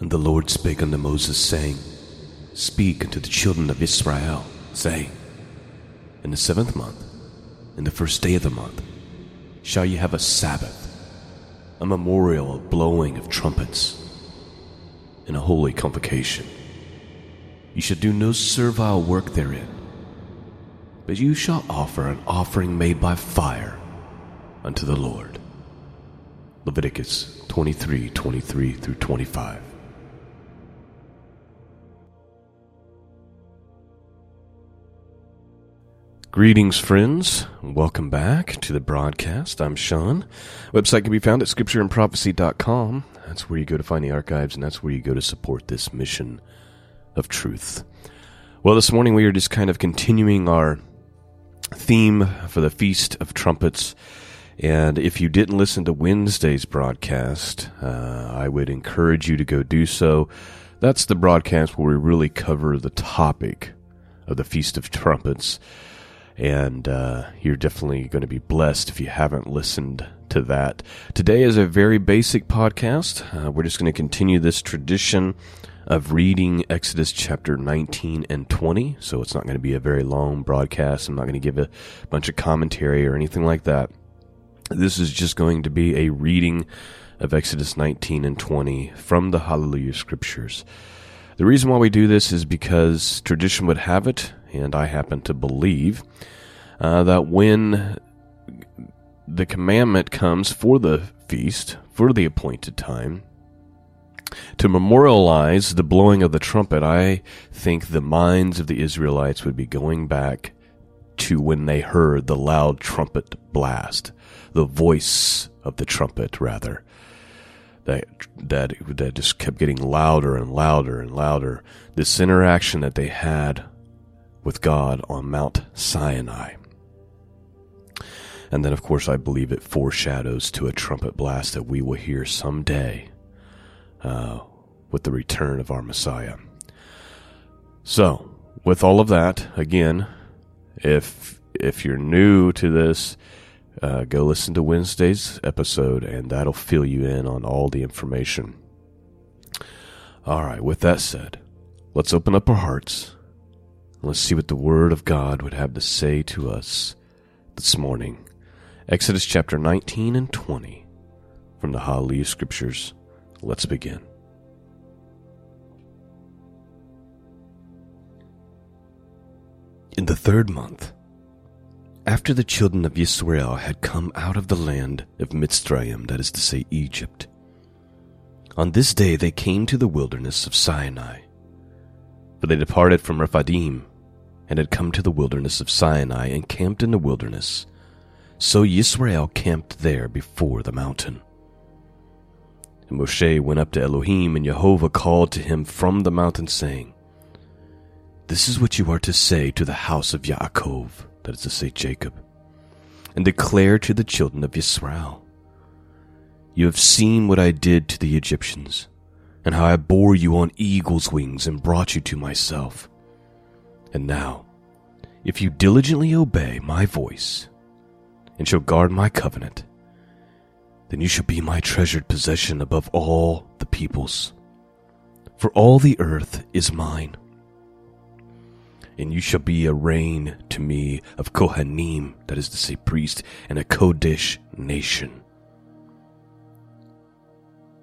And the Lord spake unto Moses, saying, Speak unto the children of Israel, saying, In the seventh month, in the first day of the month, shall ye have a Sabbath, a memorial of blowing of trumpets, and a holy convocation. You shall do no servile work therein, but you shall offer an offering made by fire unto the Lord. Leviticus 23 23 through 25. Greetings, friends. Welcome back to the broadcast. I'm Shawn. Website can be found at scriptureandprophecy.com. That's where you go to find the archives, and that's where you go to support this mission of truth. Well, this morning we are just kind of continuing our theme for the Feast of Trumpets. And if you didn't listen to Wednesday's broadcast, uh, I would encourage you to go do so. That's the broadcast where we really cover the topic of the Feast of Trumpets and uh, you're definitely going to be blessed if you haven't listened to that. Today is a very basic podcast. Uh, we're just going to continue this tradition of reading Exodus chapter 19 and 20. So it's not going to be a very long broadcast. I'm not going to give a bunch of commentary or anything like that. This is just going to be a reading of Exodus 19 and 20 from the Hallelujah Scriptures. The reason why we do this is because tradition would have it, and I happen to believe, uh, that when the commandment comes for the feast, for the appointed time, to memorialize the blowing of the trumpet, I think the minds of the Israelites would be going back to when they heard the loud trumpet blast, the voice of the trumpet, rather that that that just kept getting louder and louder and louder. This interaction that they had with God on Mount Sinai. And then, of course, I believe it foreshadows to a trumpet blast that we will hear someday uh, with the return of our Messiah. So, with all of that, again, if if you're new to this, uh, go listen to Wednesday's episode, and that'll fill you in on all the information. All right, with that said, let's open up our hearts. Let's see what the Word of God would have to say to us this morning. Exodus chapter 19 and 20 from the Hallelujah Scriptures. Let's begin. In the third month, after the children of Israel had come out of the land of Mitzrayim, that is to say, Egypt, on this day they came to the wilderness of Sinai. For they departed from Rephidim and had come to the wilderness of Sinai and camped in the wilderness. So Israel camped there before the mountain. And Moshe went up to Elohim, and Jehovah called to him from the mountain, saying, This is what you are to say to the house of Yaakov that is to say, Jacob, and declare to the children of Israel, You have seen what I did to the Egyptians, and how I bore you on eagle's wings and brought you to myself. And now, if you diligently obey my voice, and shall guard my covenant, then you shall be my treasured possession above all the peoples. For all the earth is mine and you shall be a reign to me of Kohanim, that is to say, priest, and a Kodesh nation.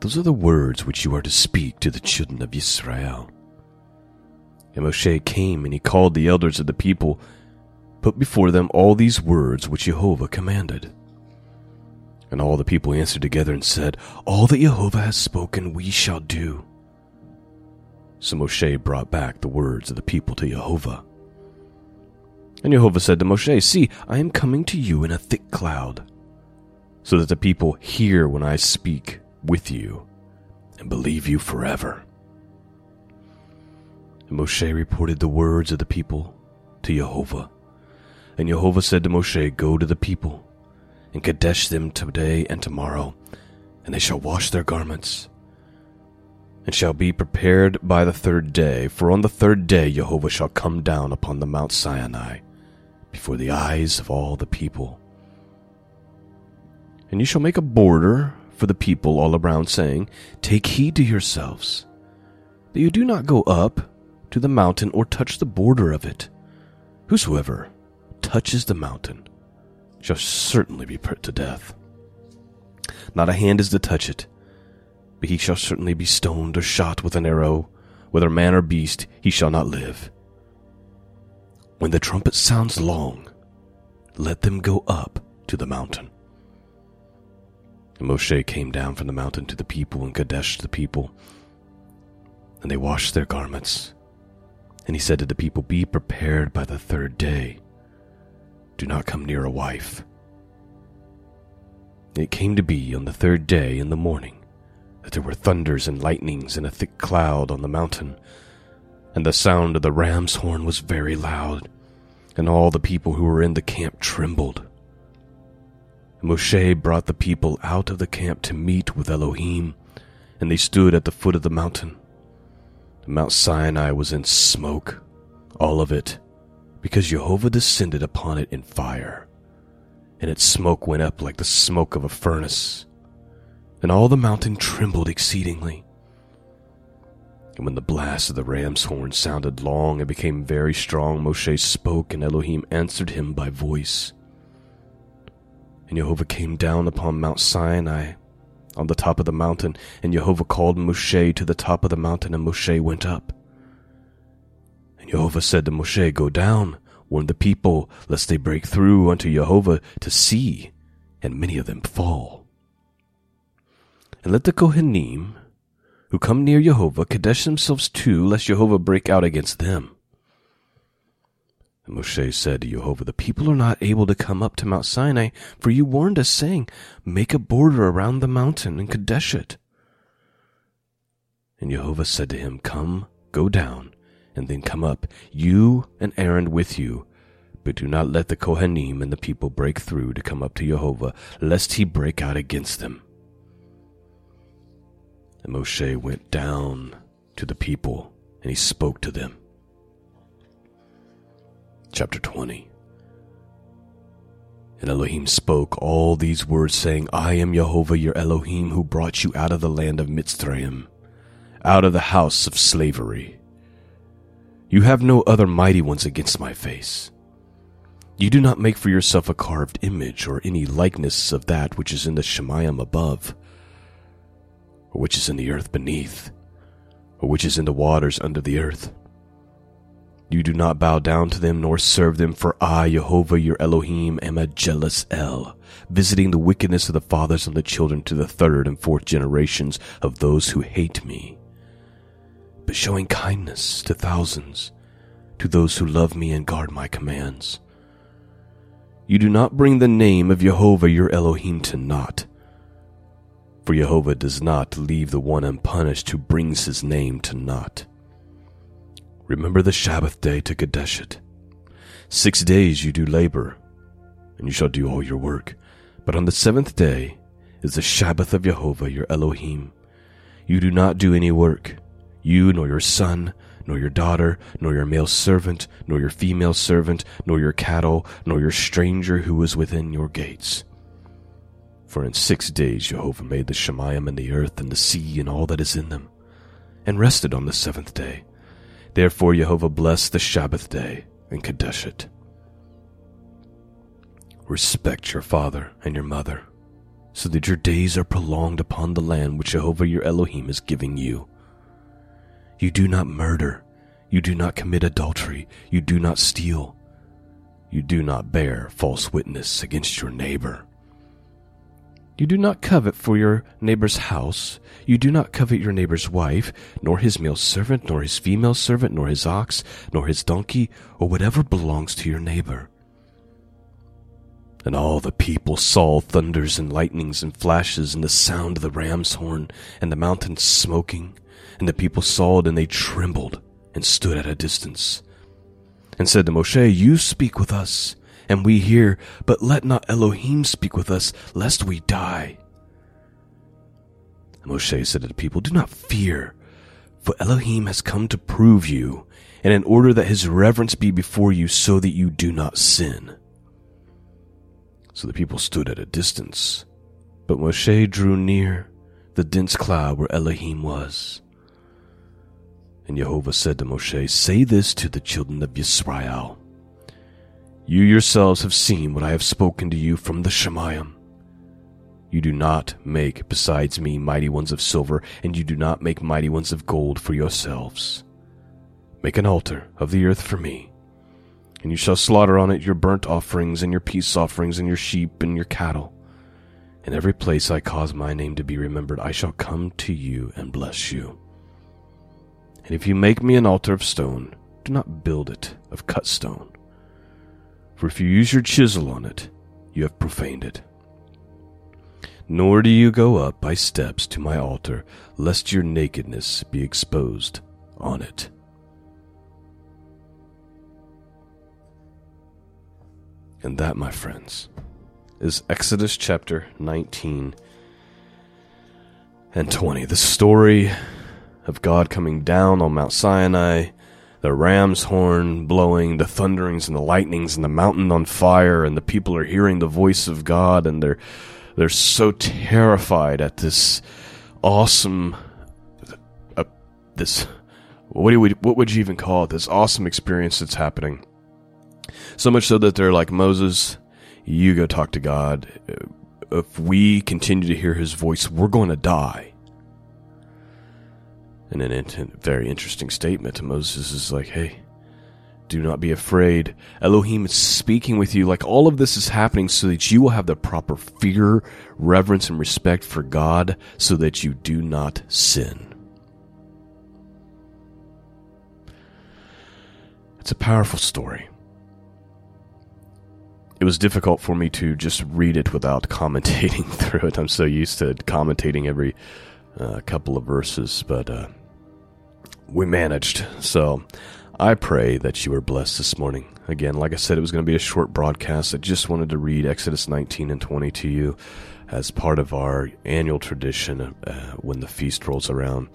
Those are the words which you are to speak to the children of Israel. And Moshe came and he called the elders of the people, put before them all these words which Jehovah commanded. And all the people answered together and said, All that Jehovah has spoken we shall do. So Moshe brought back the words of the people to Jehovah. And Jehovah said to Moshe, See, I am coming to you in a thick cloud, so that the people hear when I speak with you and believe you forever. And Moshe reported the words of the people to Jehovah. And Jehovah said to Moshe, Go to the people and kadesh them today and tomorrow, and they shall wash their garments and shall be prepared by the third day, for on the third day Jehovah shall come down upon the Mount Sinai before the eyes of all the people. And you shall make a border for the people all around, saying, Take heed to yourselves, that you do not go up to the mountain or touch the border of it. Whosoever touches the mountain shall certainly be put to death. Not a hand is to touch it, but he shall certainly be stoned or shot with an arrow, whether man or beast, he shall not live. When the trumpet sounds long, let them go up to the mountain. And Moshe came down from the mountain to the people and Kadesh the people, and they washed their garments. And he said to the people, Be prepared by the third day. Do not come near a wife. It came to be on the third day in the morning that there were thunders and lightnings and a thick cloud on the mountain, and the sound of the ram's horn was very loud, and all the people who were in the camp trembled. And Moshe brought the people out of the camp to meet with Elohim, and they stood at the foot of the mountain. Mount Sinai was in smoke, all of it, because Jehovah descended upon it in fire, and its smoke went up like the smoke of a furnace, and all the mountain trembled exceedingly. And when the blast of the ram's horn sounded long and became very strong, Moshe spoke, and Elohim answered him by voice. And Jehovah came down upon Mount Sinai on the top of the mountain, and Jehovah called Moshe to the top of the mountain, and Moshe went up. And Jehovah said to Moshe, Go down, warn the people, lest they break through unto Jehovah to see, and many of them fall. And let the Kohanim, who come near Jehovah, kadesh themselves too, lest Jehovah break out against them. Moshe said to Jehovah, The people are not able to come up to Mount Sinai, for you warned us, saying, Make a border around the mountain and kadesh it. And Jehovah said to him, Come, go down, and then come up, you and Aaron with you. But do not let the Kohanim and the people break through to come up to Jehovah, lest he break out against them. And Moshe went down to the people, and he spoke to them. Chapter 20 And Elohim spoke all these words, saying, I am Jehovah your Elohim, who brought you out of the land of Mitzrayim, out of the house of slavery. You have no other mighty ones against my face. You do not make for yourself a carved image or any likeness of that which is in the Shemayim above, or which is in the earth beneath, or which is in the waters under the earth. You do not bow down to them nor serve them, for I, Jehovah your Elohim, am a jealous El, visiting the wickedness of the fathers and the children to the third and fourth generations of those who hate me, but showing kindness to thousands, to those who love me and guard my commands. You do not bring the name of Jehovah your Elohim to naught, for Jehovah does not leave the one unpunished who brings his name to naught. Remember the Sabbath day to Kadesh it. Six days you do labor, and you shall do all your work. But on the seventh day is the Sabbath of Jehovah your Elohim. You do not do any work, you nor your son, nor your daughter, nor your male servant, nor your female servant, nor your cattle, nor your stranger who is within your gates. For in six days Jehovah made the Shemayim and the earth and the sea and all that is in them, and rested on the seventh day. Therefore Jehovah blessed the Sabbath day and Kadesh it. Respect your father and your mother, so that your days are prolonged upon the land which Jehovah your Elohim is giving you. You do not murder, you do not commit adultery, you do not steal, you do not bear false witness against your neighbor. You do not covet for your neighbor's house. You do not covet your neighbor's wife, nor his male servant, nor his female servant, nor his ox, nor his donkey, or whatever belongs to your neighbor. And all the people saw thunders and lightnings and flashes and the sound of the ram's horn and the mountain smoking. And the people saw it and they trembled and stood at a distance. And said to Moshe, You speak with us and we hear, but let not Elohim speak with us, lest we die. Moshe said to the people, Do not fear, for Elohim has come to prove you, and in order that his reverence be before you, so that you do not sin. So the people stood at a distance, but Moshe drew near the dense cloud where Elohim was. And Jehovah said to Moshe, Say this to the children of Yisrael. You yourselves have seen what I have spoken to you from the Shemayim. You do not make besides me mighty ones of silver, and you do not make mighty ones of gold for yourselves. Make an altar of the earth for me, and you shall slaughter on it your burnt offerings, and your peace offerings, and your sheep, and your cattle. In every place I cause my name to be remembered, I shall come to you and bless you. And if you make me an altar of stone, do not build it of cut stone. For if you use your chisel on it, you have profaned it nor do you go up by steps to my altar, lest your nakedness be exposed on it. And that, my friends, is Exodus chapter 19 and 20. The story of God coming down on Mount Sinai, the ram's horn blowing, the thunderings and the lightnings, and the mountain on fire, and the people are hearing the voice of God, and they're they're so terrified at this awesome, uh, this what do we what would you even call it? This awesome experience that's happening. So much so that they're like Moses, you go talk to God. If we continue to hear His voice, we're going to die. And a very interesting statement. Moses is like, "Hey, do not be afraid. Elohim is speaking with you. Like all of this is happening so that you will have the proper fear, reverence, and respect for God so that you do not sin. It's a powerful story. It was difficult for me to just read it without commentating through it. I'm so used to commentating every uh, couple of verses, but uh, we managed. So I pray that you are blessed this morning. Again, like I said, it was going to be a short broadcast. I just wanted to read Exodus 19 and 20 to you as part of our annual tradition uh, when the feast rolls around.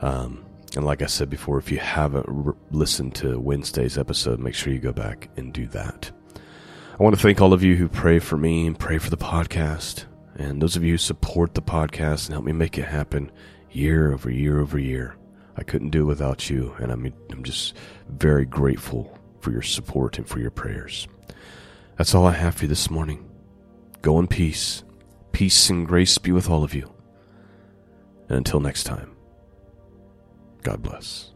Um, and like I said before, if you haven't r- listened to Wednesday's episode, make sure you go back and do that. I want to thank all of you who pray for me and pray for the podcast, and those of you who support the podcast and help me make it happen year over year over year. I couldn't do without you, and I'm, I'm just very grateful for your support and for your prayers. That's all I have for you this morning. Go in peace. Peace and grace be with all of you. And until next time, God bless.